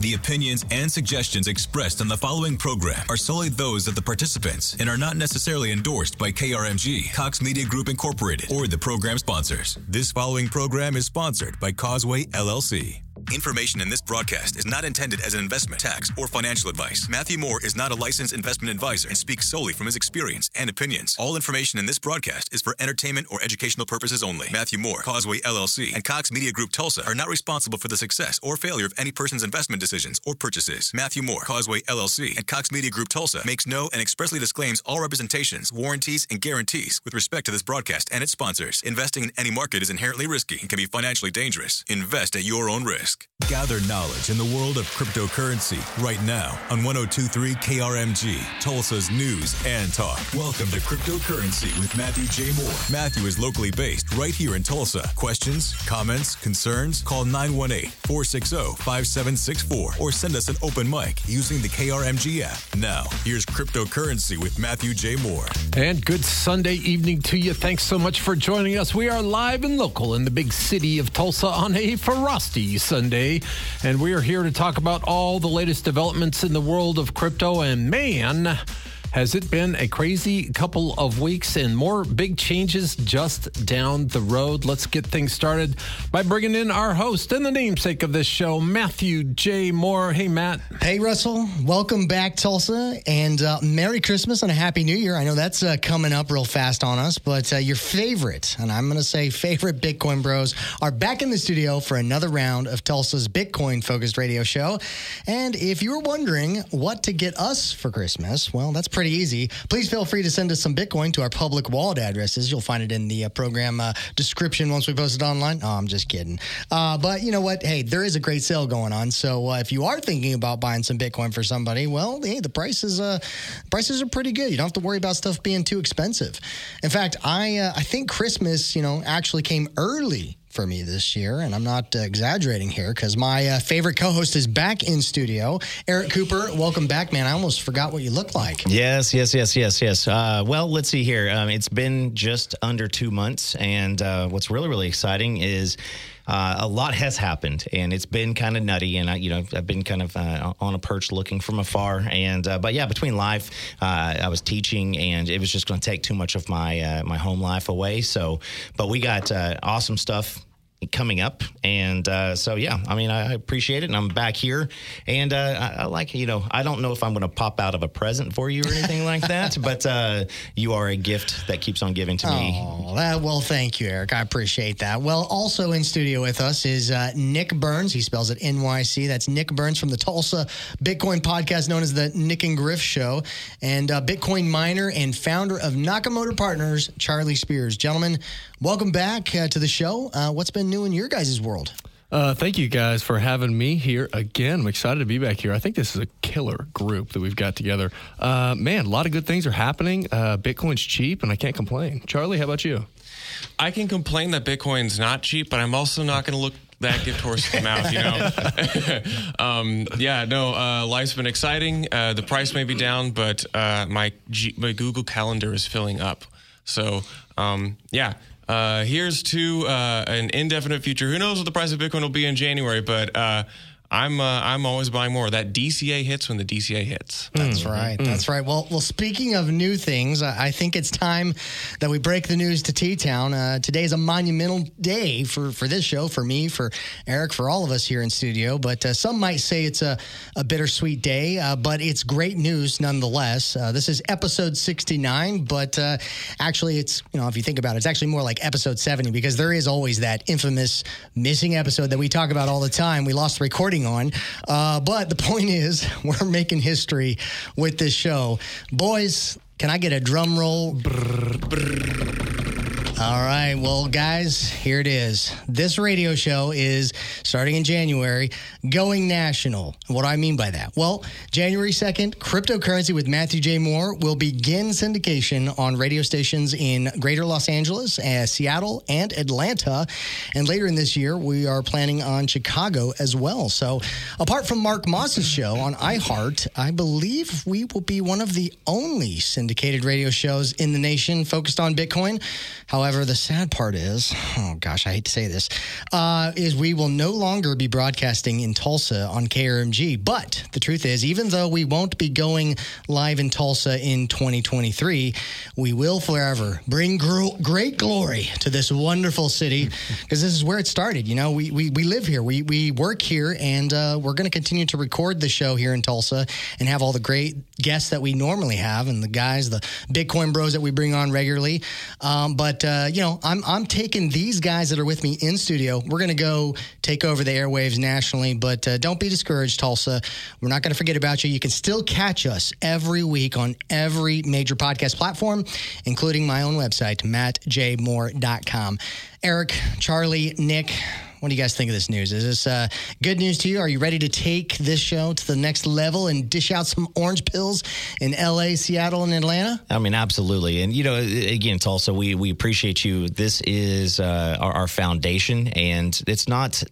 The opinions and suggestions expressed in the following program are solely those of the participants and are not necessarily endorsed by KRMG, Cox Media Group Incorporated, or the program sponsors. This following program is sponsored by Causeway LLC. Information in this broadcast is not intended as an investment, tax, or financial advice. Matthew Moore is not a licensed investment advisor and speaks solely from his experience and opinions. All information in this broadcast is for entertainment or educational purposes only. Matthew Moore, Causeway LLC, and Cox Media Group Tulsa are not responsible for the success or failure of any person's investment decisions or purchases. Matthew Moore, Causeway LLC, and Cox Media Group Tulsa makes no and expressly disclaims all representations, warranties, and guarantees with respect to this broadcast and its sponsors. Investing in any market is inherently risky and can be financially dangerous. Invest at your own risk. Gather knowledge in the world of cryptocurrency right now on 1023 KRMG, Tulsa's news and talk. Welcome to Cryptocurrency with Matthew J. Moore. Matthew is locally based right here in Tulsa. Questions, comments, concerns? Call 918 460 5764 or send us an open mic using the KRMG app. Now, here's Cryptocurrency with Matthew J. Moore. And good Sunday evening to you. Thanks so much for joining us. We are live and local in the big city of Tulsa on a frosty Sunday. And we are here to talk about all the latest developments in the world of crypto. And man, has it been a crazy couple of weeks and more big changes just down the road? Let's get things started by bringing in our host and the namesake of this show, Matthew J. Moore. Hey, Matt. Hey, Russell. Welcome back, Tulsa, and uh, Merry Christmas and a Happy New Year. I know that's uh, coming up real fast on us, but uh, your favorite, and I'm going to say favorite Bitcoin bros, are back in the studio for another round of Tulsa's Bitcoin focused radio show. And if you're wondering what to get us for Christmas, well, that's pretty easy. Please feel free to send us some Bitcoin to our public wallet addresses. You'll find it in the uh, program uh, description once we post it online. Oh, I'm just kidding. Uh, but you know what? Hey, there is a great sale going on. So uh, if you are thinking about buying some Bitcoin for somebody, well, hey, the prices uh, prices are pretty good. You don't have to worry about stuff being too expensive. In fact, I uh, I think Christmas, you know, actually came early for me this year, and I'm not uh, exaggerating here because my uh, favorite co-host is back in studio. Eric Cooper, welcome back, man. I almost forgot what you look like. Yes, yes, yes, yes, yes. Uh, well, let's see here. Um, it's been just under two months, and uh, what's really, really exciting is. Uh, a lot has happened, and it's been kind of nutty. And I, you know, I've been kind of uh, on a perch looking from afar. And uh, but yeah, between life, uh, I was teaching, and it was just going to take too much of my uh, my home life away. So, but we got awesome stuff coming up. And uh, so yeah i mean i appreciate it and i'm back here. And uh, I, I, like you know i don't know if i'm going to pop out of a present for you or anything like that but uh, you are a gift that keeps on giving to me. Oh that, well thank you eric. I appreciate that. Well also in studio with us is uh, nick burns. He spells it nyc that's nick burns from the tulsa bitcoin podcast known as the nick and griff show. And uh, bitcoin miner and founder of nakamoto partners charlie spears. Gentlemen welcome back uh, to the show what's been new in your guys' world? Uh, thank you guys for having me here again. I'm excited to be back here. I think this is a killer group that we've got together. Uh, man, a lot of good things are happening. Uh, Bitcoin's cheap, and I can't complain. Charlie, how about you? I can complain that Bitcoin's not cheap, but I'm also not going to look that gift horse in the mouth, you know. um, yeah, no, uh, life's been exciting. Uh, the price may be down, but uh, my G- my Google Calendar is filling up. So um, yeah, uh, here's to uh, an indefinite future. Who knows what the price of Bitcoin will be in January, but uh, I'm uh, I'm always buying more. That DCA hits when the DCA hits. That's mm. right. Mm. That's right. Well, well. Speaking of new things, I think it's time that we break the news to T Town. Uh, today is a monumental day for for this show, for me, for Eric, for all of us here in studio. But uh, some might say it's a a bittersweet day, uh, but it's great news nonetheless. Uh, this is episode 69, but uh, actually, it's you know if you think about it, it's actually more like episode 70 because there is always that infamous missing episode that we talk about all the time. We lost the recording on. Uh, but the point is, we're making history with this show. Boys, can I get a drum roll? Brr, brr. All right. Well, guys, here it is. This radio show is starting in January, going national. What do I mean by that? Well, January 2nd, Cryptocurrency with Matthew J. Moore will begin syndication on radio stations in greater Los Angeles, uh, Seattle, and Atlanta. And later in this year, we are planning on Chicago as well. So, apart from Mark Moss's show on iHeart, I believe we will be one of the only syndicated radio shows in the nation focused on Bitcoin. However, However, the sad part is, oh gosh, I hate to say this, uh, is we will no longer be broadcasting in Tulsa on KRMG. But the truth is, even though we won't be going live in Tulsa in 2023, we will forever bring gro- great glory to this wonderful city because this is where it started. You know, we we, we live here, we we work here, and uh, we're going to continue to record the show here in Tulsa and have all the great guests that we normally have and the guys, the Bitcoin bros that we bring on regularly. Um, but uh, you know, I'm I'm taking these guys that are with me in studio. We're going to go take over the airwaves nationally, but uh, don't be discouraged, Tulsa. We're not going to forget about you. You can still catch us every week on every major podcast platform, including my own website, mattjmoore.com. Eric, Charlie, Nick, what do you guys think of this news? Is this uh, good news to you? Are you ready to take this show to the next level and dish out some orange pills in LA, Seattle, and Atlanta? I mean, absolutely. And, you know, again, Tulsa, we, we appreciate you. This is uh, our, our foundation, and it's not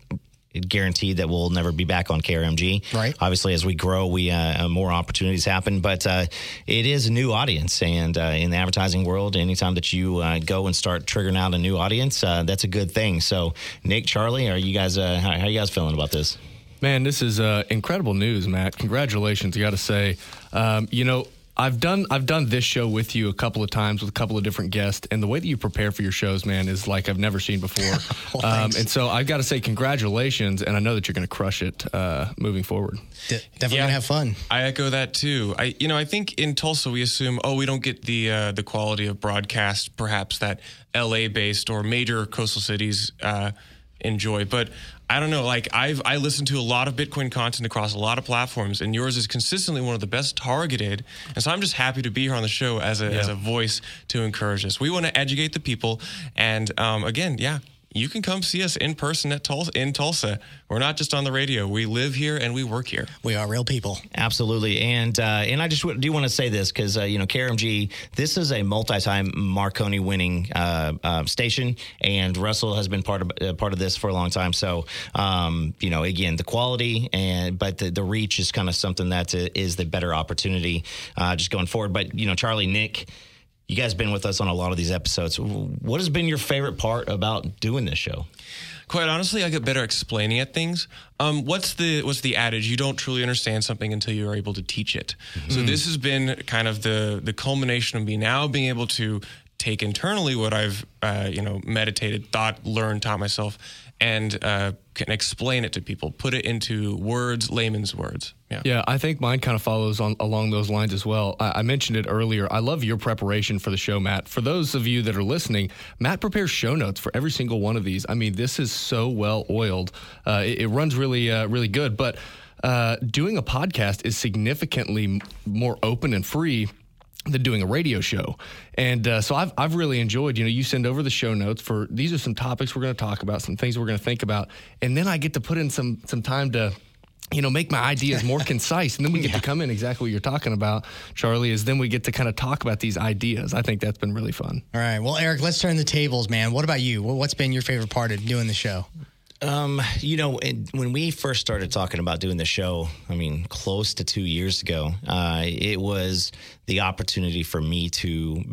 guaranteed that we'll never be back on KRMG. Right. Obviously, as we grow, we uh, uh, more opportunities happen, but uh, it is a new audience, and uh, in the advertising world, anytime that you uh, go and start triggering out a new audience, uh, that's a good thing. So, Nick, Charlie, are you guys? how, how are you guys feeling about this? Man, this is incredible news, Matt. Congratulations! I got to say, um, you know, I've done I've done this show with you a couple of times with a couple of different guests, and the way that you prepare for your shows, man, is like I've never seen before. well, um, and so I've got to say congratulations, and I know that you're going to crush it uh, moving forward. De- definitely yeah, gonna have fun. I echo that too. I you know I think in Tulsa we assume oh we don't get the uh, the quality of broadcast perhaps that L.A. based or major coastal cities. Uh, enjoy. But I don't know. Like I've I listen to a lot of Bitcoin content across a lot of platforms, and yours is consistently one of the best targeted. And so I'm just happy to be here on the show as a yeah. as a voice to encourage us. We want to educate the people, and um, again, yeah, you can come see us in person at Tulsa in Tulsa. We're not just on the radio. We live here and we work here. We are real people. Absolutely. And uh, and I just do want to say this because uh, you know KRMG, this is a multi-time Marconi winning uh, uh, station, and Russell has been part of uh, part of this for a long time. So um, you know, again, the quality and but the, the reach is kind of something that uh, the better opportunity just going forward. But you know, Charlie, Nick you guys been with us on a lot of these episodes. What has been your favorite part about doing this show? Quite honestly, I get better explaining at things. Um, what's the what's the adage? You don't truly understand something until you are able to teach it. Mm-hmm. So this has been kind of the the culmination of me now being able to take internally what I've uh, you know meditated, thought, learned, taught myself, and uh, can explain it to people, put it into words, layman's words. Yeah. yeah, I think mine kind of follows on along those lines as well. I, I, mentioned it earlier. I love your preparation for the show, Matt. For those of you that are listening, Matt prepares show notes for every single one of these. I mean, this is so well oiled. Uh, it, it, runs really, uh, really good. But uh, doing a podcast is significantly more open and free than doing a radio show. And uh, so I've, I've really enjoyed, you know, you send over the show notes for these are some topics we're going to talk about, some things we're going to think about. And then I get to put in some, some time to, you know, make my ideas more concise. And then we get yeah. to come in exactly what you're talking about, Charlie, is then we get to kind of talk about these ideas. I think that's been really fun. All right. Well, Eric, let's turn the tables, man. What about you? What's been your favorite part of doing the show? Um, you know, when we first started talking about doing the show, I mean, close to two years ago, uh, it was the opportunity for me to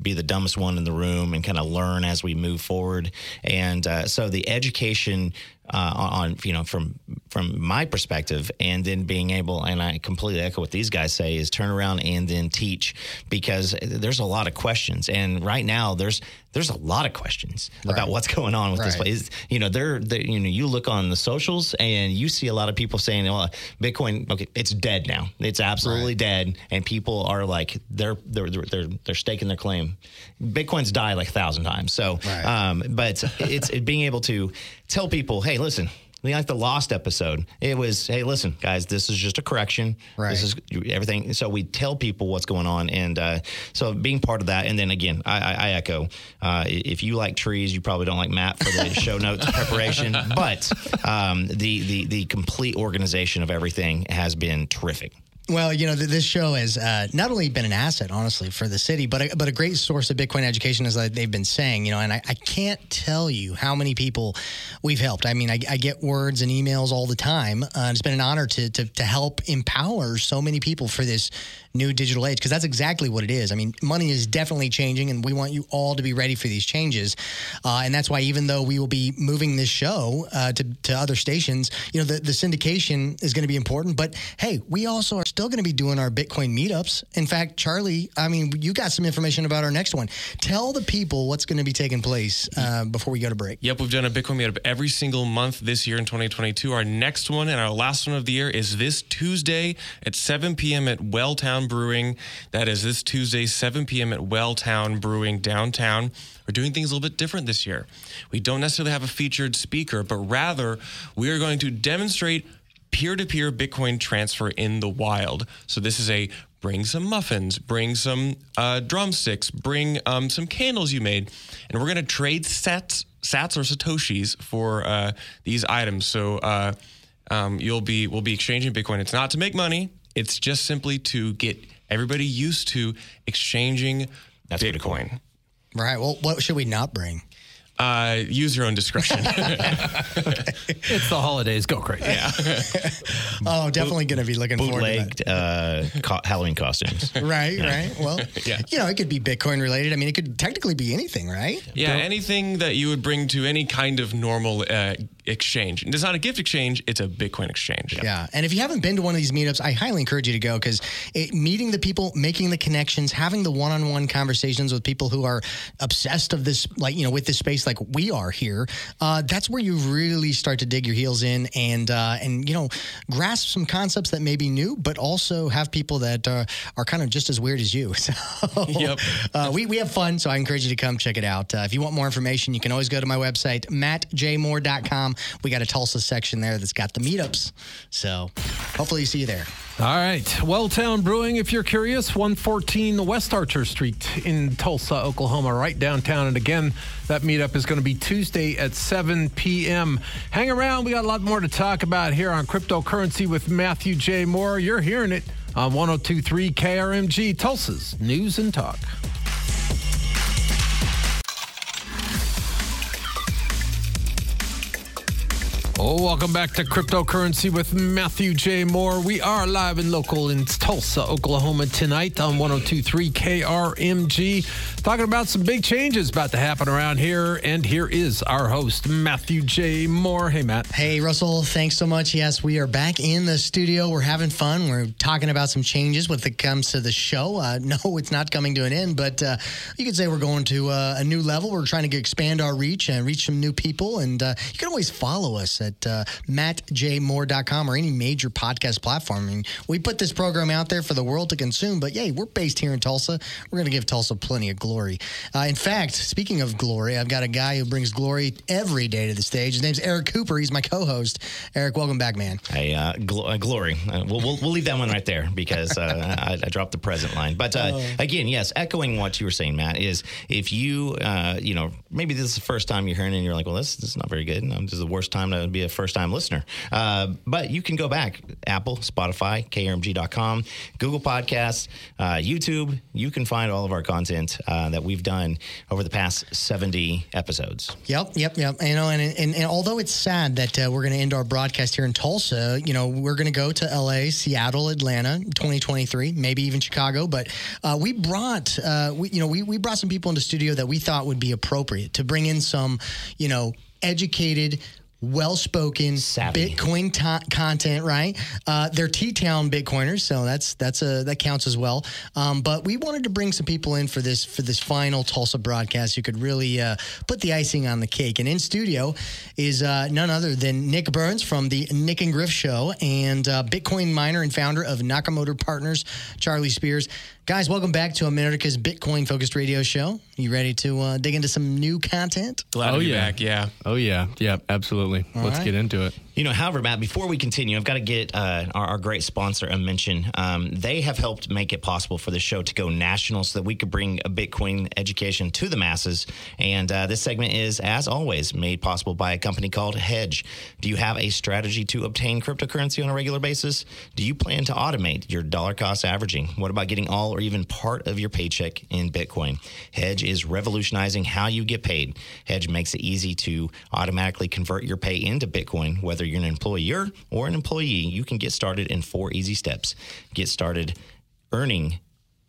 be the dumbest one in the room and kind of learn as we move forward. And uh, so the education uh, on you know from from my perspective, and then being able and I completely echo what these guys say is turn around and then teach because there's a lot of questions, and right now there's there's a lot of questions right. about what's going on with right. this place. You know, they're, they're, you know you look on the socials and you see a lot of people saying, "Well, Bitcoin, okay, it's dead now. It's absolutely right. dead," and people are like they're they're they're they're staking their claim. Bitcoin's died like a thousand times. So, um, but it's it being able to tell people, hey, listen, we like the Lost episode, it was, hey, listen, guys, this is just a correction. Right. This is everything. So we tell people what's going on, and uh, so being part of that. And then again, I, I, I echo: uh, if you like trees, you probably don't like Matt for the show notes preparation, but um, the the the complete organization of everything has been terrific. Well, you know, th- this show has uh, not only been an asset, honestly, for the city, but a, but a great source of Bitcoin education, as they've been saying. You know, and I, I can't tell you how many people we've helped. I mean, I, I get words and emails all the time. Uh, it's been an honor to, to to help empower so many people for this new digital age because that's exactly what it is. I mean, money is definitely changing, and we want you all to be ready for these changes. Uh, and that's why, even though we will be moving this show uh, to to other stations, you know, the the syndication is going to be important. But hey, we also are still going to be doing our Bitcoin meetups. In fact, Charlie, I mean, you got some information about our next one. Tell the people what's going to be taking place uh, before we go to break. Yep, we've done a Bitcoin meetup every single month this year in 2022. Our next one and our last one of the year is this Tuesday at 7 p.m. at Welltown Brewing. That is this Tuesday, 7 p.m. at Welltown Brewing downtown. We're doing things a little bit different this year. We don't necessarily have a featured speaker, but rather we are going to demonstrate peer to peer Bitcoin transfer in the wild. So this is a bring some muffins, bring some uh, drumsticks, bring um, some candles you made, and we're going to trade sets, sats or satoshis for uh, these items. So uh, um, you'll be we'll be exchanging Bitcoin. It's not to make money. It's just simply to get everybody used to exchanging That's pretty cool. Bitcoin. Right. Well, what should we not bring? Uh, use your own discretion. It's the holidays. Go crazy. Yeah. Oh, definitely going to be looking forward to that. Bootlegged uh, co- Halloween costumes. Right, right. Well, Yeah. you know, it could be Bitcoin related. I mean, it could technically be anything, right? Yeah, anything that you would bring to any kind of normal uh, exchange. And It's not a gift exchange; it's a Bitcoin exchange. Yeah. And if you haven't been to one of these meetups, I highly encourage you to go because meeting the people, making the connections, having the one on one conversations with people who are obsessed of this, like, you know, with this space like we are here, uh, that's where you really start to dig your heels in and, uh, and, you know, grasp some concepts that may be new, but also have people that uh, are kind of just as weird as you. So, Yep. uh, we, we have fun. So I encourage you to come check it out. Uh, if you want more information, you can always go to my website, We got a Tulsa section there that's got the meetups. So hopefully you see you there. All right. Welltown Brewing, if you're curious, 114 West Archer Street in Tulsa, Oklahoma, right downtown. And again, that meetup is going to be Tuesday at 7 p.m. Hang around. We got a lot more to talk about here on cryptocurrency with Matthew J. Moore. You're hearing it on 1023 KRMG, Tulsa's News and Talk. Oh, welcome back to Cryptocurrency with Matthew J. Moore. We are live and local in Tulsa, Oklahoma tonight on 1023 KRMG, talking about some big changes about to happen around here. And here is our host, Matthew J. Moore. Hey, Matt. Hey, Russell, thanks so much. Yes, we are back in the studio. We're having fun. We're talking about some changes when it comes to the show. Uh, no, it's not coming to an end, but uh, you could say we're going to uh, a new level. We're trying to expand our reach and reach some new people. And uh, you can always follow us at uh, mattjmoore.com or any major podcast platform. I mean, we put this program out there for the world to consume, but yay, we're based here in Tulsa. We're going to give Tulsa plenty of glory. Uh, in fact, speaking of glory, I've got a guy who brings glory every day to the stage. His name's Eric Cooper. He's my co-host. Eric, welcome back, man. Hey, uh, gl- uh, glory. Uh, we'll, we'll, we'll leave that one right there because uh, I, I dropped the present line. But uh, again, yes, echoing what you were saying, Matt, is if you, uh, you know, maybe this is the first time you're hearing it and you're like, well, this, this is not very good. Um, This is the worst time to be a first time listener. Uh, but you can go back Apple, Spotify, KRMG.com, Google Podcasts, uh, YouTube. You can find all of our content uh, that we've done over the past 70 episodes. Yep, yep, yep. You know, and and, and although it's sad that uh, we're going to end our broadcast here in Tulsa, you know, we're going to go to L.A., Seattle, Atlanta, 2023, maybe even Chicago. But uh, we brought, uh, we, you know, we we brought some people into studio that we thought would be appropriate to bring in some, you know, educated. Well-spoken Savvy. Bitcoin to- content, right? Uh, they're T-town Bitcoiners, so that's that's a that counts as well. Um, but we wanted to bring some people in for this for this final Tulsa broadcast. You could really uh, put the icing on the cake. And in studio is uh, none other than Nick Burns from the Nick and Griff Show and uh, Bitcoin miner and founder of Nakamoto Partners, Charlie Spears. Guys, welcome back to America's Bitcoin focused radio show. You ready to uh, dig into some new content? Glad Oh, to be yeah. back. Yeah. Oh, yeah. Yeah, absolutely. Let's right. get into it. You know, however, Matt, before we continue, I've got to get uh, our, our, great sponsor a mention. Um, they have helped make it possible for the show to go national so that we could bring a Bitcoin education to the masses. And uh, this segment is, as always, made possible by a company called Hedge. Do you have a strategy to obtain cryptocurrency on a regular basis? Do you plan to automate your dollar cost averaging? What about getting all or even part of your paycheck in Bitcoin? Hedge is revolutionizing how you get paid. Hedge makes it easy to automatically convert your pay into Bitcoin, whether whether you're an employer or an employee, you can get started in four easy steps. Get started earning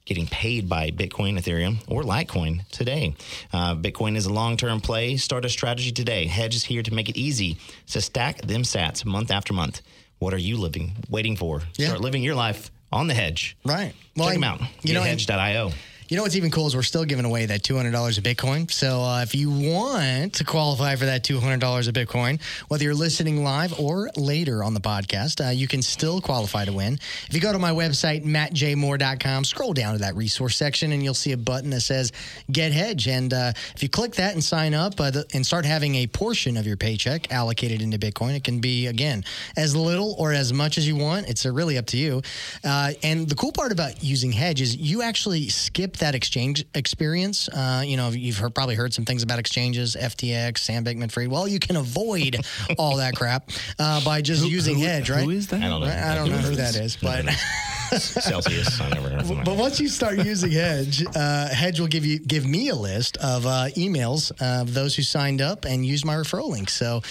getting paid by Bitcoin, Ethereum, or Litecoin today. Uh, Bitcoin is a long term play. Start a strategy today. Hedge is here to make it easy to stack them sats month after month. What are you living, waiting for? Yeah. Start living your life on the hedge. Right. Well, Check them out. You know, hedge.io. You know what's even cool is we're still giving away that $200 of Bitcoin. So uh, if you want to qualify for that $200 of Bitcoin, whether you're listening live or later on the podcast, uh, you can still qualify to win. If you go to my website, mattjmoore.com, scroll down to that resource section and you'll see a button that says Get Hedge. And uh, if you click that and sign up uh, the, and start having a portion of your paycheck allocated into Bitcoin, it can be, again, as little or as much as you want. It's uh, really up to you. Uh, and the cool part about using Hedge is you actually skip that exchange experience. Uh, you know, you've heard, probably heard some things about exchanges, FTX, Sam Bankman Fried. Well, you can avoid all that crap uh, by just who, using who, Hedge, right? Who is that? I don't know. I don't know who that is, but. Celsius. I never heard of But once you start using Hedge, uh, Hedge will give you give me a list of uh, emails of those who signed up and used my referral link. So,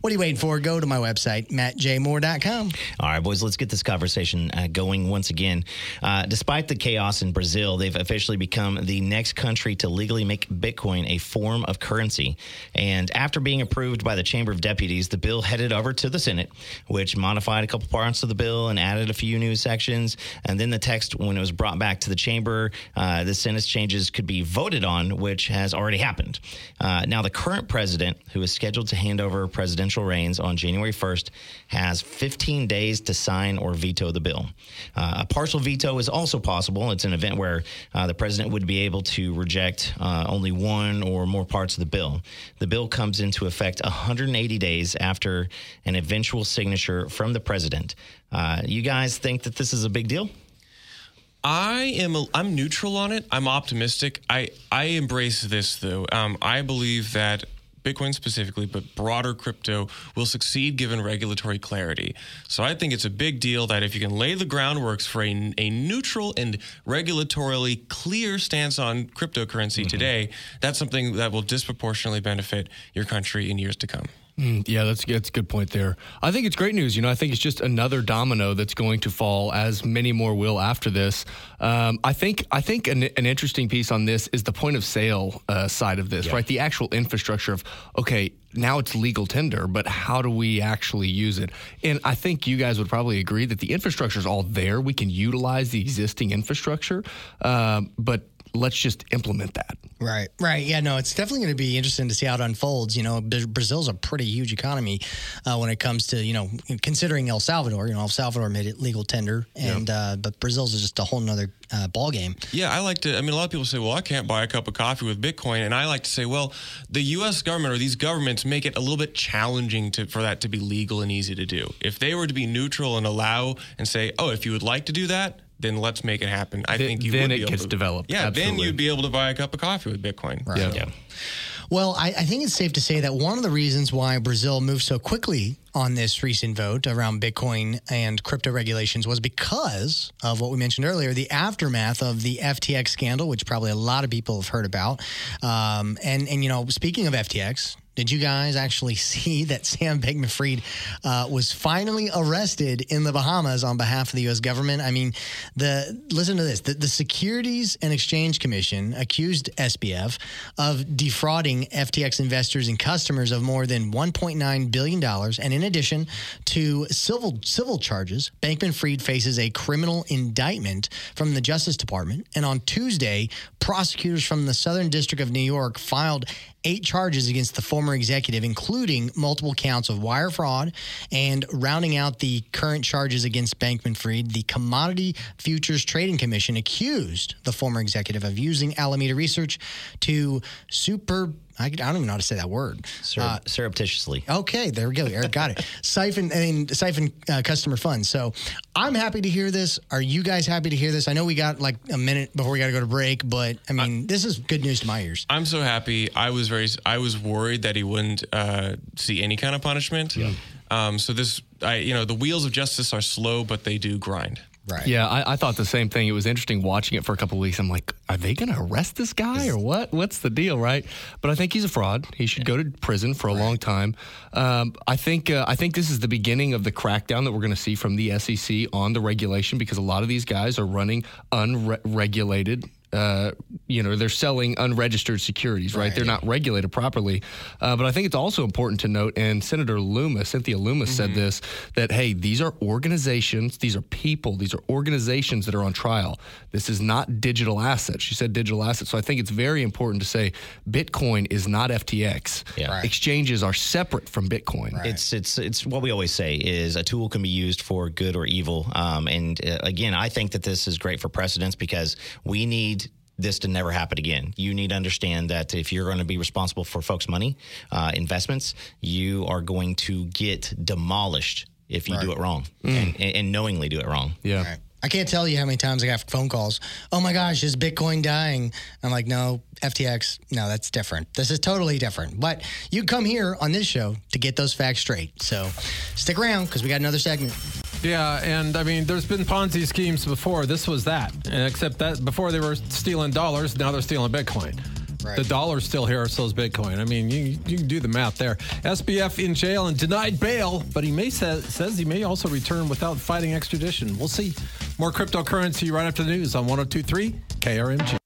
what are you waiting for? Go to my website, mattjmoore.com. All right, boys, let's get this conversation uh, going once again. Uh, despite the chaos in Brazil, they've officially become the next country to legally make Bitcoin a form of currency. And after being approved by the Chamber of Deputies, the bill headed over to the Senate, which modified a couple parts of the bill and added a few new sections. And then the text, when it was brought back to the chamber, uh, the sentence changes could be voted on, which has already happened. Uh, now, the current president, who is scheduled to hand over presidential reins on January 1st, has 15 days to sign or veto the bill. Uh, a partial veto is also possible. It's an event where uh, the president would be able to reject uh, only one or more parts of the bill. The bill comes into effect 180 days after an eventual signature from the president. Uh, you guys think that this is a big deal? I am a, I'm neutral on it. I'm optimistic. I I embrace this though. Um, I believe that Bitcoin specifically, but broader crypto will succeed given regulatory clarity. So I think it's a big deal that if you can lay the groundworks for a, a neutral and regulatorily clear stance on cryptocurrency mm-hmm. today, that's something that will disproportionately benefit your country in years to come. Mm, yeah, that's that's a good point there. I think it's great news. You know, I think it's just another domino that's going to fall, as many more will after this. Um, I think I think an, an, interesting piece on this is the point of sale uh, side of this, yeah. right? The actual infrastructure of okay, now it's legal tender, but how do we actually use it? And I think you guys would probably agree that the infrastructure is all there. We can utilize the existing infrastructure, uh, but let's just implement that. Right, right. Yeah, no, it's definitely going to be interesting to see how it unfolds. You know, Brazil's a pretty huge economy uh, when it comes to, you know, considering El Salvador. You know, El Salvador made it legal tender, and yeah. uh, but Brazil's is just a whole nother uh, ball game. Yeah, I like to. I mean, a lot of people say, "Well, I can't buy a cup of coffee with Bitcoin," and I like to say, "Well, the U.S. government or these governments make it a little bit challenging to, for that to be legal and easy to do. If they were to be neutral and allow and say, "Oh, if you would like to do that." Then let's make it happen. I think you then it gets to, developed. Yeah, Absolutely. then you'd be able to buy a cup of coffee with Bitcoin. Right. Yeah. yeah. Well, I, I, think it's safe to say that one of the reasons why Brazil moved so quickly on this recent vote around Bitcoin and crypto regulations was because of what we mentioned earlier the aftermath of the FTX scandal, which probably a lot of people have heard about. Um, and, and, you know, speaking of FTX, did you guys actually see that Sam Bankman Fried uh, was finally arrested in the Bahamas on behalf of the U.S. government? I mean, the listen to this: the, the Securities and Exchange Commission accused SBF of defrauding FTX investors and customers of more than 1.9 billion dollars, and in addition to civil civil charges, Bankman Fried faces a criminal indictment from the Justice Department. And on Tuesday, prosecutors from the Southern District of New York filed eight charges against the former executive, including multiple counts of wire fraud and rounding out the current charges against Bankman Fried. The Commodity Futures Trading Commission accused the former executive of using Alameda Research to super I, I don't even know how to say that word. Sur- Uh, surreptitiously. Okay, there we go. Eric got it. siphon and siphon uh, customer funds. So I'm happy to hear this. Are you guys happy to hear this? I know we got like a minute before we got to go to break, but I mean, this is good news to my ears. I'm so happy. I was very. I was worried that he wouldn't uh, see any kind of punishment. Yeah. Um, so this, I, you know, the wheels of justice are slow, but they do grind. Right. Yeah, I, I thought the same thing. It was interesting watching it for a couple of weeks. I'm like, are they going to arrest this guy or what? What's the deal, right? But I think he's a fraud. He should go to prison for a long time. Um, I think uh, I think this is the beginning of the crackdown that we're going to see from the SEC on the regulation because a lot of these guys are running unregulated. Uh, you know, they're selling unregistered securities, right? They're not regulated properly. Uh, but I think it's also important to note, and Senator Lummis, Cynthia Lummis said this, that, hey, these are organizations, these are people, these are organizations that are on trial. This is not digital assets. She said digital assets. So I think it's very important to say Bitcoin is not FTX. Yeah. Right. Exchanges are separate from Bitcoin. It's it's it's what we always say is a tool can be used for good or evil. Um, and uh, again, I think that this is great for precedents because we need this to never happen again. You need to understand that if you're going to be responsible for folks' money, uh, investments, you are going to get demolished if you do it wrong and, and knowingly do it wrong. Yeah. Right. I can't tell you how many times I got phone calls. Oh my gosh, is Bitcoin dying? I'm like, no, FTX, no, that's different. This is totally different. But you come here on this show to get those facts straight. So stick around because we got another segment. Yeah, and I mean, there's been Ponzi schemes before. This was that, and except that before they were stealing dollars, now they're stealing Bitcoin. Right. The dollar's still here, so is Bitcoin. I mean, you, you can do the math there. SBF in jail and denied bail, but he may say, says he may also return without fighting extradition. We'll see. More cryptocurrency right after the news on 1023 KRMG.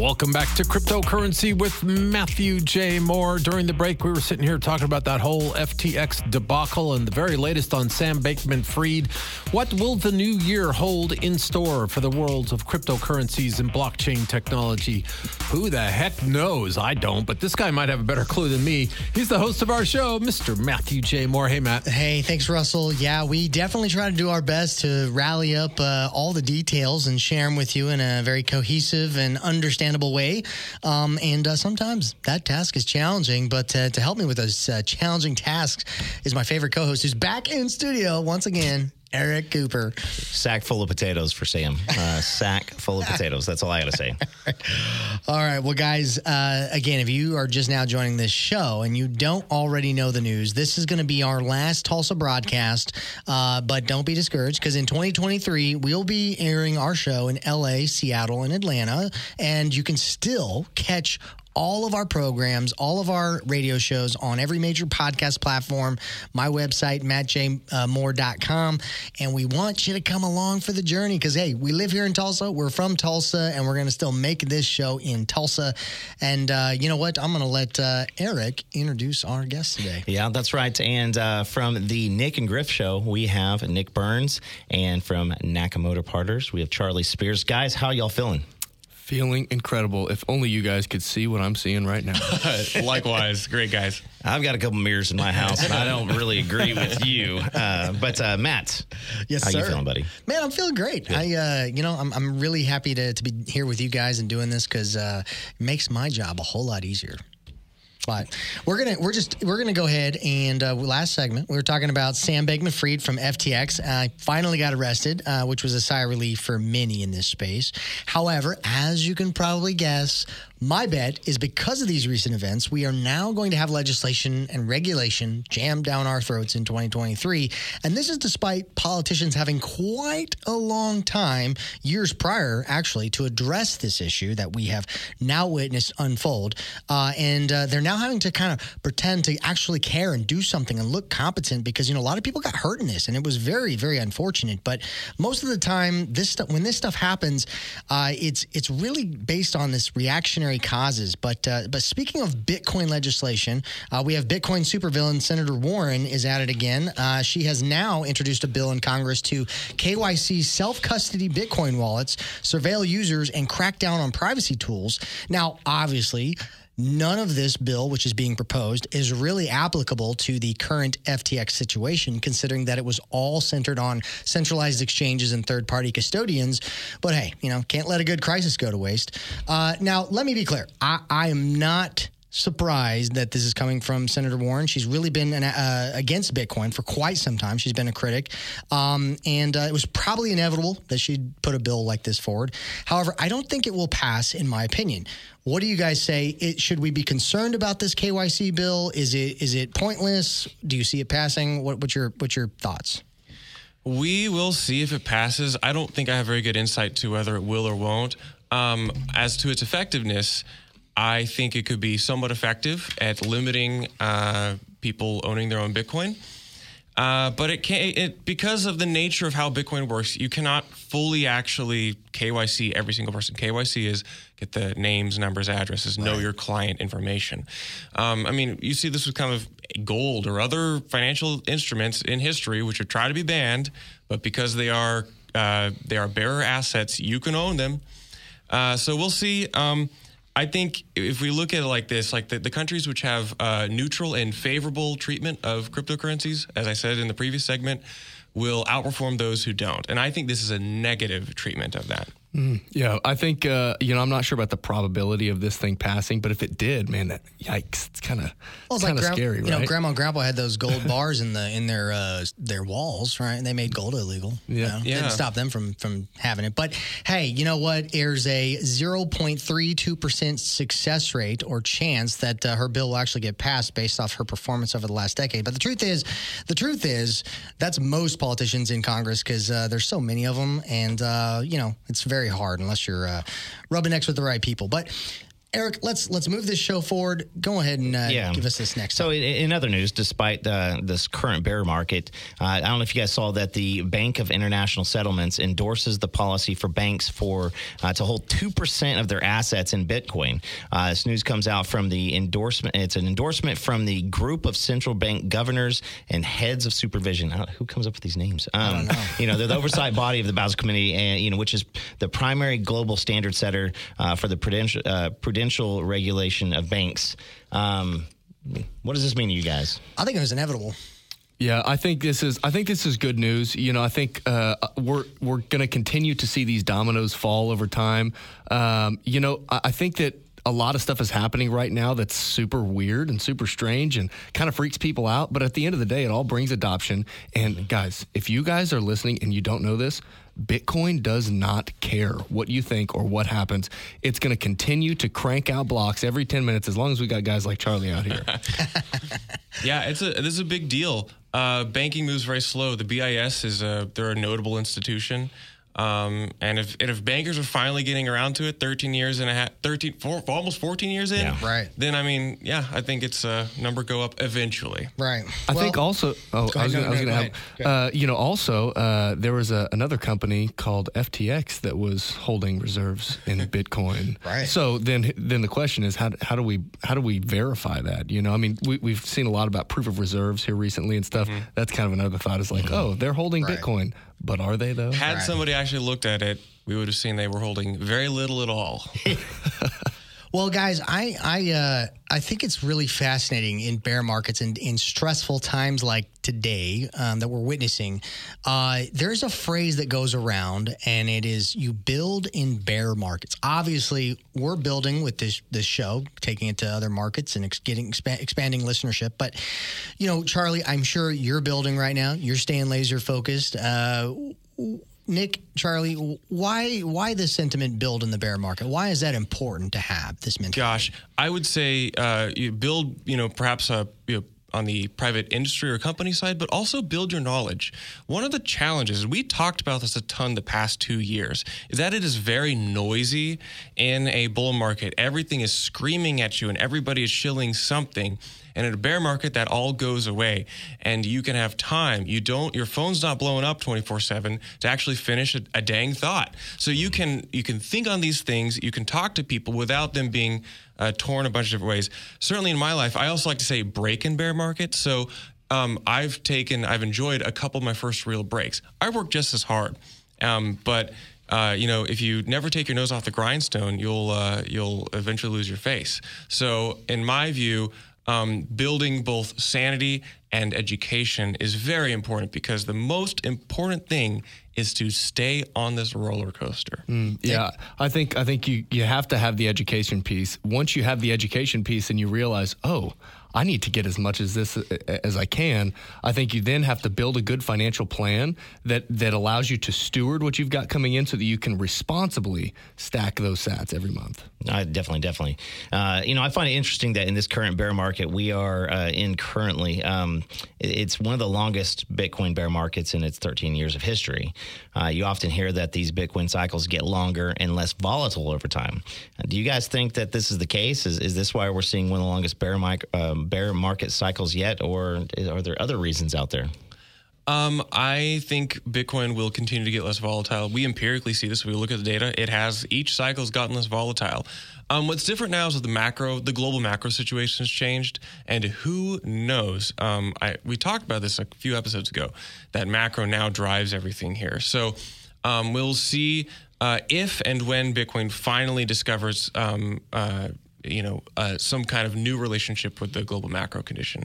Welcome back to Cryptocurrency with Matthew J. Moore. During the break, we were sitting here talking about that whole FTX debacle and the very latest on Sam Bankman Fried. What will the new year hold in store for the worlds of cryptocurrencies and blockchain technology? Who the heck knows? I don't, but this guy might have a better clue than me. He's the host of our show, Mr. Matthew J. Moore. Hey, Matt. Hey, thanks, Russell. Yeah, we definitely try to do our best to rally up uh, all the details and share them with you in a very cohesive and understandable way. Um, and uh, sometimes that task is challenging, but uh, to help me with those uh, challenging tasks is my favorite co host who's back in studio once again, Eric Cooper. Sack full of potatoes for Sam. Uh, sack full of potatoes. That's all I got to say. All right. Well, guys, uh, again, if you are just now joining this show and you don't already know the news, this is going to be our last Tulsa broadcast. Uh, but don't be discouraged because in 2023, we'll be airing our show in LA, Seattle, and Atlanta. And you can still catch all of our programs, all of our radio shows on every major podcast platform, my website, mattjmoore.com. And we want you to come along for the journey because, hey, we live here in Tulsa. We're from Tulsa, and we're going to still make this show in Tulsa. And uh, you know what? I'm going to let uh, Eric introduce our guest today. Yeah, that's right. And uh, from the Nick and Griff show, we have Nick Burns. And from Nakamoto Partners, we have Charlie Spears. Guys, how y'all feeling? Feeling incredible. If only you guys could see what I'm seeing right now. Likewise, great guys. I've got a couple mirrors in my house, and I don't really agree with you. Uh, but uh, Matt, Yes, how sir. you feeling, buddy? Man, I'm feeling great. I, uh, you know, I'm, I'm really happy to, to be here with you guys and doing this because uh, it makes my job a whole lot easier. But we're gonna we're just we're gonna go ahead and uh, last segment we were talking about Sam Bankman-Fried from FTX. Uh, finally got arrested, uh, which was a sigh of relief for many in this space. However, as you can probably guess, my bet is because of these recent events, we are now going to have legislation and regulation jammed down our throats in 2023. And this is despite politicians having quite a long time, years prior, actually, to address this issue that we have now witnessed unfold. Uh, and uh, they're now having to kind of pretend to actually care and do something and look competent because, you know, a lot of people got hurt in this and it was very, very unfortunate. But most of the time, this when this stuff happens, uh, it's, it's really based on this reactionary causes. But uh, but speaking of Bitcoin legislation, uh, we have Bitcoin supervillain Senator Warren is at it again. Uh, she has now introduced a bill in Congress to KYC self custody Bitcoin wallets, surveil users, and crack down on privacy tools. Now, obviously. None of this bill, which is being proposed, is really applicable to the current FTX situation, considering that it was all centered on centralized exchanges and third party custodians. But hey, you know, can't let a good crisis go to waste. Uh, now, let me be clear I, I am not surprised that this is coming from Senator Warren. She's really been an, uh, against Bitcoin for quite some time. She's been a critic. Um, and uh, it was probably inevitable that she'd put a bill like this forward. However, I don't think it will pass, in my opinion. What do you guys say? It, should we be concerned about this KYC bill? Is it is it pointless? Do you see it passing? What, what's your what's your thoughts? We will see if it passes. I don't think I have very good insight to whether it will or won't. Um, as to its effectiveness, I think it could be somewhat effective at limiting uh, people owning their own Bitcoin. Uh, but it can it because of the nature of how Bitcoin works, you cannot fully actually KYC every single person. KYC is get the names, numbers, addresses, right. know your client information. Um, I mean, you see this with kind of gold or other financial instruments in history, which are try to be banned, but because they are uh, they are bearer assets, you can own them. Uh, so we'll see. Um, I think if we look at it like this, like the, the countries which have uh, neutral and favorable treatment of cryptocurrencies, as I said in the previous segment, will outperform those who don't. And I think this is a negative treatment of that. Mm, yeah, I think uh, you know I'm not sure about the probability of this thing passing, but if it did, man, that yikes! It's kind of well, it's kind of scary, you right? You know, Grandma and Grandpa had those gold bars in the in their uh, their walls, right? And they made gold illegal. Yeah, you know? yeah. Didn't stop them from from having it. But hey, you know what? There's a 0.32 percent success rate or chance that uh, her bill will actually get passed based off her performance over the last decade. But the truth is, the truth is that's most politicians in Congress because uh, there's so many of them, and uh, you know it's very very hard unless you're uh, rubbing necks with the right people. But Eric, let's let's move this show forward. Go ahead and uh, yeah. give us this next. So, in, in, other news, despite the, this current bear market, uh, I don't know if you guys saw that the Bank of International Settlements endorses the policy for banks for uh, to hold two percent of their assets in Bitcoin. Uh, this news comes out from the endorsement. It's an endorsement from the group of central bank governors and heads of supervision. who comes up with these names? Um, know. You know, they're the oversight body of the Basel Committee, and you know, which is the primary global standard setter uh, for the prudential. prudential prudential regulation of banks. Um, what does this mean to you guys? I think it was inevitable. Yeah, I think this is. I think this is good news. You know, I think uh, we're we're going to continue to see these dominoes fall over time. Um, you know, I, I think that a lot of stuff is happening right now that's super weird and super strange and kind of freaks people out. But at the end of the day, it all brings adoption. And guys, if you guys are listening and you don't know this, Bitcoin does not care what you think or what happens. It's going to continue to crank out blocks every 10 minutes as long as we got guys like Charlie out here. yeah, it's a this is a big deal. Uh, banking moves very slow. The BIS is a they're a notable institution. Um, and if and if bankers are finally getting around to it, 13 years and a half, 13, four, almost 14 years in, yeah. right? Then I mean, yeah, I think it's a uh, number go up eventually, right? I well, think also, oh, I was going to have, uh, you know, also uh, there was a, another company called FTX that was holding reserves in Bitcoin, right? So then, then the question is, how, how do we how do we verify that? You know, I mean, we, we've seen a lot about proof of reserves here recently and stuff. Mm-hmm. That's kind of another thought. Is like, mm-hmm. oh, they're holding right. Bitcoin. But are they though? Had right. somebody actually looked at it, we would have seen they were holding very little at all. Well, guys, I I uh, I think it's really fascinating in bear markets and in stressful times like today um, that we're witnessing. Uh, there's a phrase that goes around, and it is "you build in bear markets." Obviously, we're building with this this show, taking it to other markets and ex- getting expa- expanding listenership. But you know, Charlie, I'm sure you're building right now. You're staying laser focused. Uh, Nick, Charlie, why why this sentiment build in the bear market? Why is that important to have this mentality? Gosh, I would say uh, you build, you know, perhaps a you know, on the private industry or company side, but also build your knowledge. One of the challenges, we talked about this a ton the past two years, is that it is very noisy in a bull market. Everything is screaming at you and everybody is shilling something. And in a bear market, that all goes away, and you can have time. You don't. Your phone's not blowing up twenty four seven to actually finish a, a dang thought. So you can you can think on these things. You can talk to people without them being uh, torn a bunch of different ways. Certainly in my life, I also like to say break in bear market. So um, I've taken, I've enjoyed a couple of my first real breaks. I work just as hard, um, but uh, you know, if you never take your nose off the grindstone, you'll uh, you'll eventually lose your face. So, in my view, um, building both sanity and education is very important because the most important thing is to stay on this roller coaster. Yeah, I think I think you you have to have the education piece. Once you have the education piece and you realize, oh, I need to get as much as this uh, as I can. I think you then have to build a good financial plan that that allows you to steward what you've got coming in, so that you can responsibly stack those sats every month. I definitely, definitely. Uh, you know, I find it interesting that in this current bear market we are uh, in currently, um, it's one of the longest Bitcoin bear markets in its 13 years of history. Uh, you often hear that these Bitcoin cycles get longer and less volatile over time. Do you guys think that this is the case? Is, is this why we're seeing one of the longest bear, um, bear market cycles yet, or are there other reasons out there? Um, I think Bitcoin will continue to get less volatile. We empirically see this. We look at the data. It has each cycle has gotten less volatile. Um, what's different now is that the macro, the global macro situation has changed, and who knows? Um, I we talked about this a few episodes ago. That macro now drives everything here. So um, we'll see uh, if and when Bitcoin finally discovers. Um, uh, you know, uh, some kind of new relationship with the global macro condition.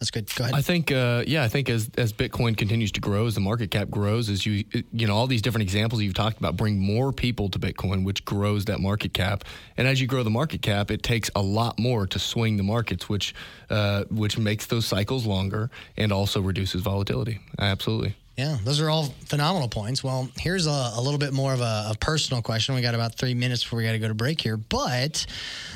That's good. Go ahead. I think, uh, yeah, I think as as Bitcoin continues to grow, as the market cap grows, as you you know all these different examples you've talked about bring more people to Bitcoin, which grows that market cap. And as you grow the market cap, it takes a lot more to swing the markets, which uh, which makes those cycles longer and also reduces volatility. Absolutely. Yeah, those are all phenomenal points. Well, here's a, a little bit more of a, a personal question. We got about three minutes before we got to go to break here. But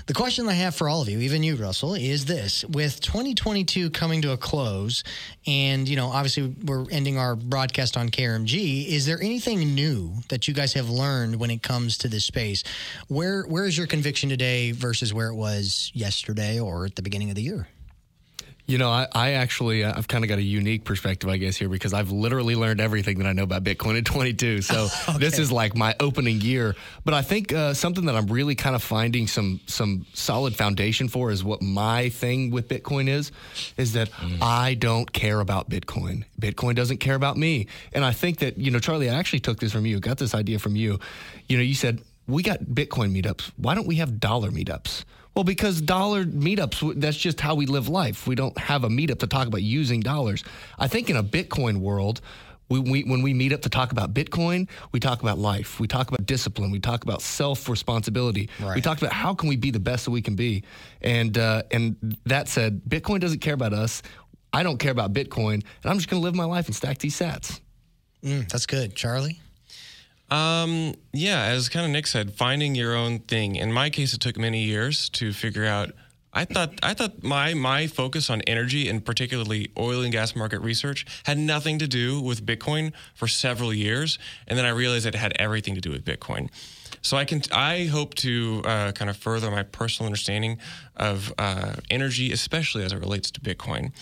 the question I have for all of you, even you, Russell, is this: With 2022 coming to a close, and you know, obviously we're ending our broadcast on KRMG. Is there anything new that you guys have learned when it comes to this space? Where Where is your conviction today versus where it was yesterday or at the beginning of the year? You know, I, I actually, uh, I've kind of got a unique perspective, I guess, here because I've literally learned everything that I know about Bitcoin in 22. So this is like my opening year. But I think uh, something that I'm really kind of finding some some solid foundation for is what my thing with Bitcoin is, is that I don't care about Bitcoin. Bitcoin doesn't care about me. And I think that, you know, Charlie, I actually took this from you, got this idea from you. You know, you said, we got Bitcoin meetups. Why don't we have dollar meetups? Well, because dollar meetups, that's just how we live life. We don't have a meetup to talk about using dollars. I think in a Bitcoin world, we, we, when we meet up to talk about Bitcoin, we talk about life. We talk about discipline. We talk about self responsibility. We Right. talk about how can we be the best that we can be. And uh, and that said, Bitcoin doesn't care about us. I don't care about Bitcoin, and I'm just going to live my life and stack these Sats. Mm, that's good, Charlie. Um, yeah, as kind of Nick said, finding your own thing. In my case, it took many years to figure out. I thought I thought my my focus on energy and particularly oil and gas market research had nothing to do with Bitcoin for several years, and then I realized it had everything to do with Bitcoin. So I can I hope to uh, kind of further my personal understanding of uh, energy, especially as it relates to Bitcoin.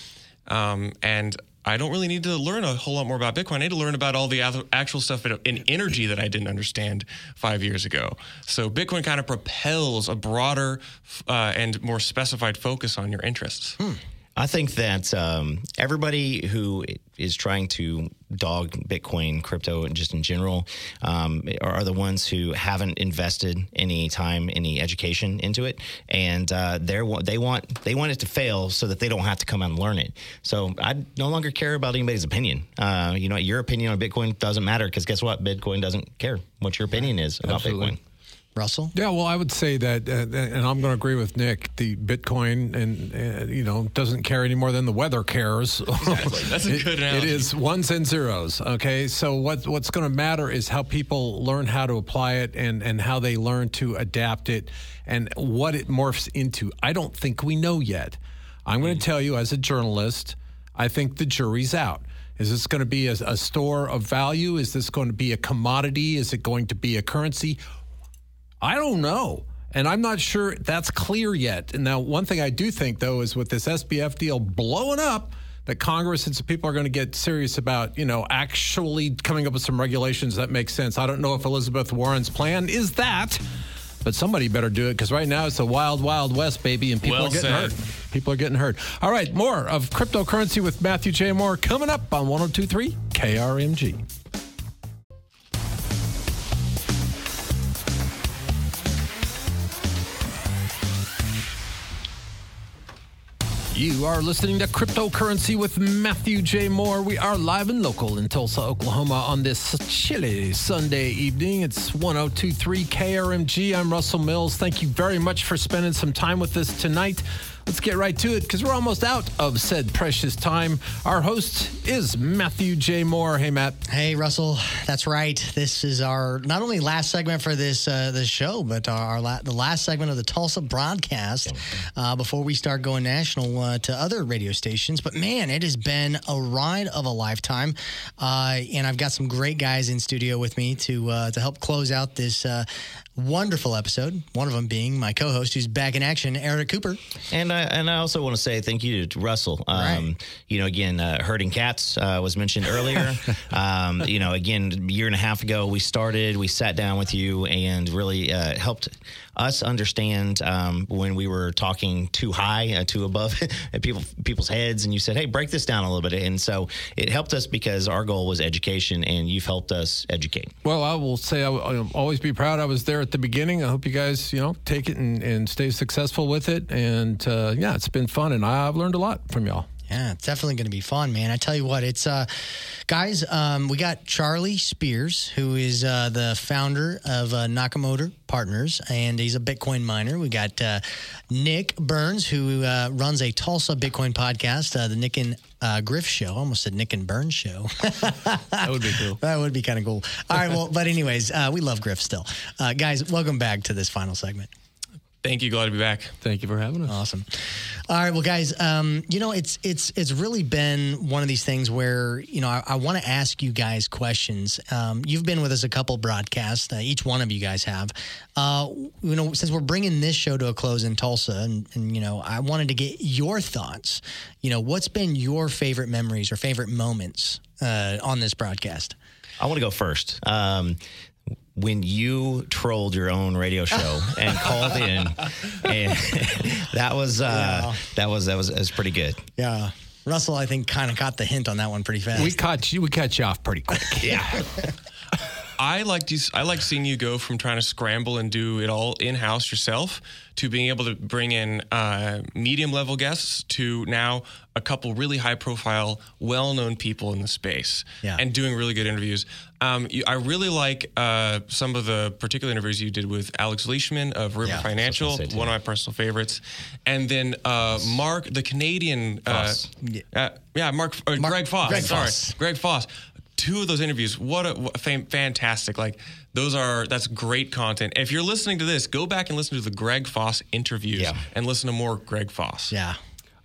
Um, and I don't really need to learn a whole lot more about Bitcoin. I need to learn about all the actual stuff in, energy that I didn't understand five years ago. So Bitcoin kind of propels a broader uh, and more specified focus on your interests. I think that um, everybody who is trying to dog Bitcoin, crypto, and just in general, um, are, the ones who haven't invested any time, any education into it, and uh, they want they want it to fail so that they don't have to come out and learn it. So I no longer care about anybody's opinion. Uh, you know, your opinion on Bitcoin doesn't matter because guess what? Bitcoin doesn't care what your opinion is about Absolutely. Bitcoin. Russell? Yeah, well, I would say that, uh, and I'm going to agree with Nick. The Bitcoin, and uh, you know, doesn't care any more than the weather cares. Exactly. That's a good It analogy. is ones and zeros. Okay, so what what's going to matter is how people learn how to apply it, and and how they learn to adapt it, and what it morphs into. I don't think we know yet. I'm going to tell you, as a journalist, I think the jury's out. Is this going to be a, a store of value? Is this going to be a commodity? Is it going to be a currency? I don't know. And I'm not sure that's clear yet. And now, one thing I do think, though, is with this SBF deal blowing up, that Congress and some people are going to get serious about, you know, actually coming up with some regulations that make sense. I don't know if Elizabeth Warren's plan is that, but somebody better do it because right now it's a wild, wild west, baby, and people Well are getting said. hurt. People are getting hurt. All right, more of cryptocurrency with Matthew J. Moore coming up on 1023 KRMG. You are listening to Cryptocurrency with Matthew J. Moore. We are live and local in Tulsa, Oklahoma on this chilly Sunday evening. It's 1023 KRMG. I'm Russell Mills. Thank you very much for spending some time with us tonight. Let's get right to it because we're almost out of said precious time. Our host is Matthew J. Moore. Hey, Matt. Hey, Russell. That's right. This is our not only last segment for this uh, this show, but our, la- the last segment of the Tulsa broadcast uh, before we start going national uh, to other radio stations. But man, it has been a ride of a lifetime, uh, and I've got some great guys in studio with me to uh, to help close out this uh, wonderful episode. One of them being my co-host, who's back in action, Eric Cooper. And I, and I also want to say thank you to Russell. Um, Right. You know, again, uh, herding cats uh, was mentioned earlier. um, you know, again, a year and a half ago we started. We sat down with you and really uh, helped us understand um, when we were talking too high, uh, too above people people's heads, and you said, "Hey, break this down a little bit." And so it helped us because our goal was education, and you've helped us educate. Well, I will say I will I'll always be proud. I was there at the beginning. I hope you guys, you know, take it and, and stay successful with it. And uh, yeah, it's been fun, and I've learned a lot from y'all. Yeah, it's definitely going to be fun, man. I tell you what, it's uh, guys. Um, we got Charlie Spears, who is uh, the founder of uh, Nakamoto Partners, and he's a Bitcoin miner. We got uh, Nick Burns, who uh, runs a Tulsa Bitcoin podcast, uh, the Nick and uh, Griff Show. I almost said Nick and Burns Show. That would be cool. that would be kind of cool. All right, well, but anyways, uh, we love Griff still, uh, guys. Welcome back to this final segment. Thank you. Glad to be back. Thank you for having us. Awesome. All right, well, guys, um, you know it's it's it's really been one of these things where you know I, I want to ask you guys questions. Um, you've been with us a couple broadcasts, uh, each one of you guys have. Uh, you know, since we're bringing this show to a close in Tulsa, and, and you know, I wanted to get your thoughts. You know, what's been your favorite memories or favorite moments uh, on this broadcast? I want to go first. Um, when you trolled your own radio show and called in, and that was uh, that was that was was pretty good. Yeah, Russell, I think kind of caught the hint on that one pretty fast. We caught you. We cut you off pretty quick. Yeah, I like you. I like seeing you go from trying to scramble and do it all in house yourself to being able to bring in uh, medium level guests to now a couple really high profile, well known people in the space, Yeah. and doing really good interviews. Um, you, I really like uh, some of the particular interviews you did with Alex Leishman of River Yeah, Financial, one of my personal favorites, and then uh, Mark, the Canadian, uh, Foss. uh, yeah, Mark, uh, Mark- Greg Foss. Greg sorry, Foss. Greg Foss. Two of those interviews, what a what, fan, fantastic! Like those are that's great content. If you're listening to this, go back and listen to the Greg Foss interviews Yeah. and listen to more Greg Foss. yeah.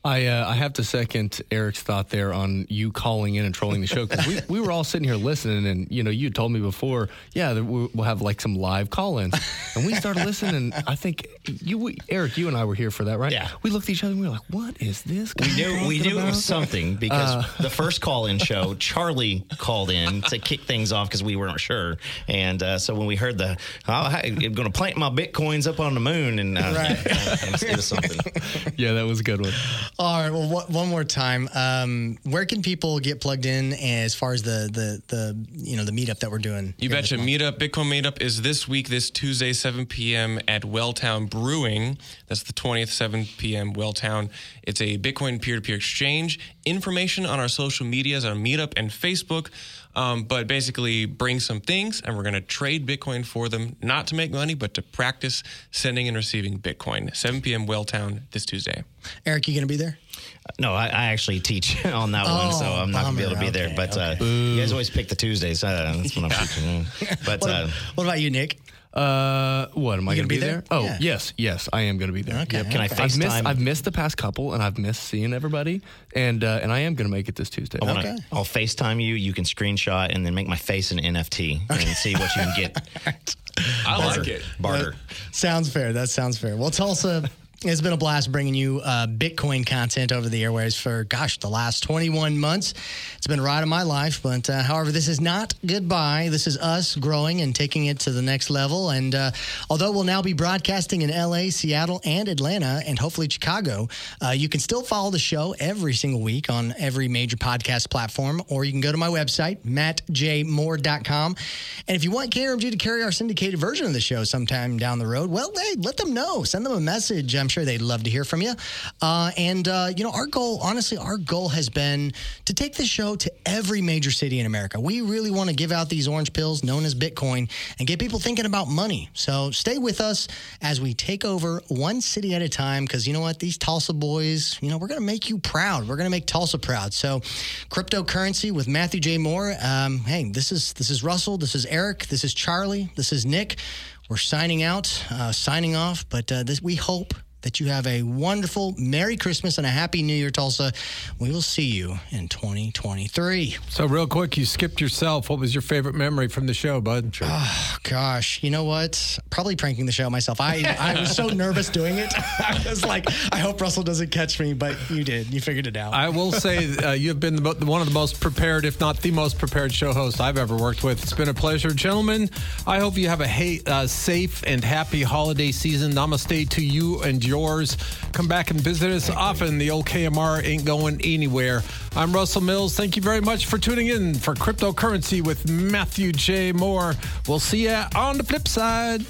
I uh, I have to second Eric's thought there on you calling in and trolling the show because we, we were all sitting here listening and you know you told me before yeah we- we'll have like some live call-ins. And we started listening. And I think you we, Eric you and I were here for that right? Yeah. we looked at each other and we were like what is this we knew we knew it was something because the first call-in show, Charlie called in to kick things off because we weren't sure, and uh, so when we heard the oh, I'm going to plant my bitcoins up on the moon, and uh, it, it was something. yeah that was a good one All right. Well, one- one more time. Um, where can people get plugged in as far as the the the you know the meetup that we're doing? You betcha. Meetup, Bitcoin Meetup is this week, this Tuesday, 7 p.m. at Welltown Brewing. That's the 20th, 7 p.m. Welltown. It's a Bitcoin peer to peer exchange. Information on our social medias, our Meetup and Facebook. Um, but basically, bring some things and we're going to trade Bitcoin for them, not to make money, but to practice sending and receiving Bitcoin. 7 p.m. Welltown this Tuesday. Eric, you going to be there? No, I, I actually teach on that one, so Oh, I'm not going to be able to be bummer. there. Okay, But uh, you guys always pick the Tuesdays. Uh, that's when I'm teaching. But What, uh, what about you, Nick? Uh, what am I going to gonna be be there? there? Oh, Yeah. yes, yes, I am going to be there. Okay. can I I've missed I've missed the past couple, and I've missed seeing everybody, and uh, and I am going to make it this Tuesday. I wanna, Okay. I'll FaceTime you. You can screenshot and then make my face an NFT and see what you can get. I like it. Barter. Sounds fair. That sounds fair. Well, Tulsa. It's been a blast bringing you uh, Bitcoin content over the airways for, gosh, the last 21 months. It's been a ride of my life. But uh, however, this is not goodbye. This is us growing and taking it to the next level. And uh, although we'll now be broadcasting in LA, Seattle, and Atlanta, and hopefully Chicago, uh, you can still follow the show every single week on every major podcast platform, or you can go to my website, mattjmoore.com. And if you want KRMG to carry our syndicated version of the show sometime down the road, well, hey, let them know. Send them a message. I'm sure they'd love to hear from you. Uh, and, uh, you know, our goal, honestly, our goal has been to take this show to every major city in America. We really want to give out these orange pills known as Bitcoin and get people thinking about money. So stay with us as we take over one city at a time because you know what? These Tulsa boys, you know, we're going to make you proud. We're going to make Tulsa proud. So, cryptocurrency with Matthew J. Moore. Um, hey, this is this is Russell. This is Eric. This is Charlie. This is Nick. We're signing out, uh, signing off. But uh, this, we hope that you have a wonderful Merry Christmas and a Happy New Year, Tulsa. We will see you in 2023. So, real quick, you skipped yourself. What was your favorite memory from the show, bud? Sure. Oh, gosh. You know what? Probably pranking the show myself. I, I was so nervous doing it. I was like, I hope Russell doesn't catch me, but you did. You figured it out. I will say uh, you've been the, one of the most prepared, if not the most prepared show host I've ever worked with. It's been a pleasure. Gentlemen, I hope you have a ha- uh, safe and happy holiday season. Namaste to you and yours. Come back and visit us often. The old KMR ain't going anywhere. I'm Russell Mills. Thank you very much for tuning in for Cryptocurrency with Matthew J. Moore. We'll see you on the flip side.